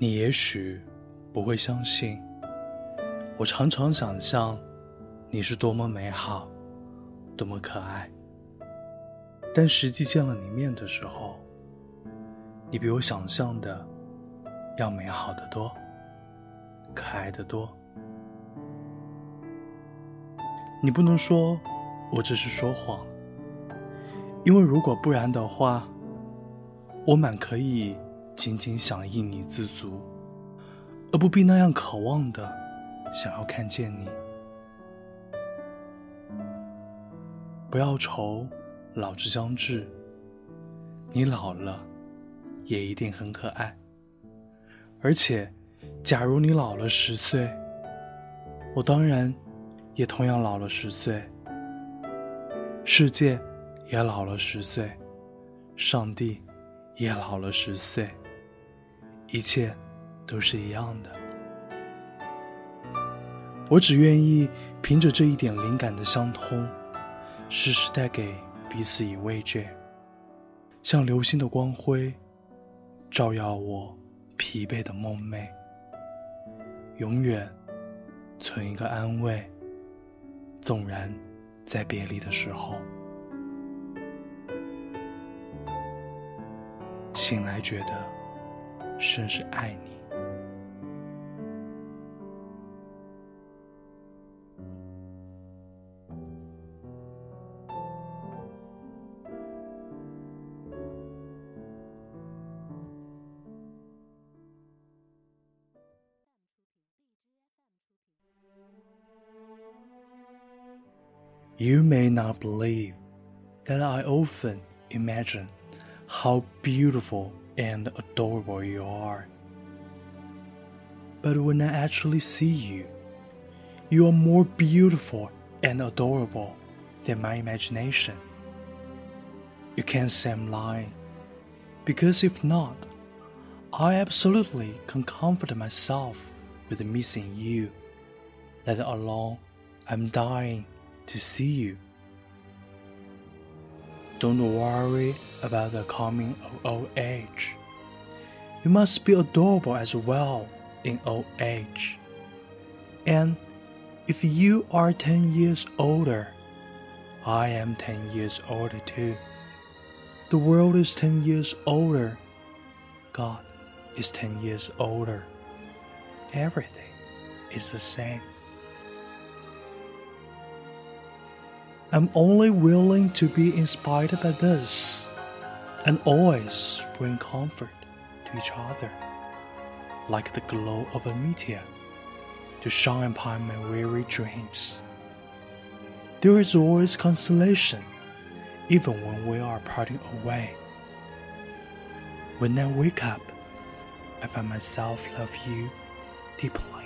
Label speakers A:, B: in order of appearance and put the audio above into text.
A: 你也许不会相信，我常常想象你是多么美好，多么可爱。但实际见了你面的时候，你比我想象的要美好的多，可爱的多。你不能说我这是说谎，因为如果不然的话，我满可以仅仅想应你自足，而不必那样渴望的想要看见你。不要愁老之将至，你老了也一定很可爱。而且，假如你老了十岁，我当然。也同样老了十岁，世界也老了十岁，上帝也老了十岁，一切都是一样的。我只愿意凭着这一点灵感的相通，时时带给彼此以慰藉，像流星的光辉，照耀我疲惫的梦寐，永远存一个安慰。纵然在别离的时候，醒来觉得 甚是爱你。You may not believe that I often imagine how beautiful and adorable you are. But when I actually see you, you are more beautiful and adorable than my imagination. You can't say I'm lying, because if not, I absolutely can comfort myself with missing you, let alone I'm dying to see you. Don't worry about the coming of old age. You must be adorable as well in old age. And if you are 10 years older, I am 10 years older too. The world is 10 years older. God is 10 years older. Everything is the same. I'm only willing to be inspired by this and always bring comfort to each other, like the glow of a meteor to shine upon my weary dreams. There is always consolation, even when we are parting away. When I wake up, I find myself love you deeply.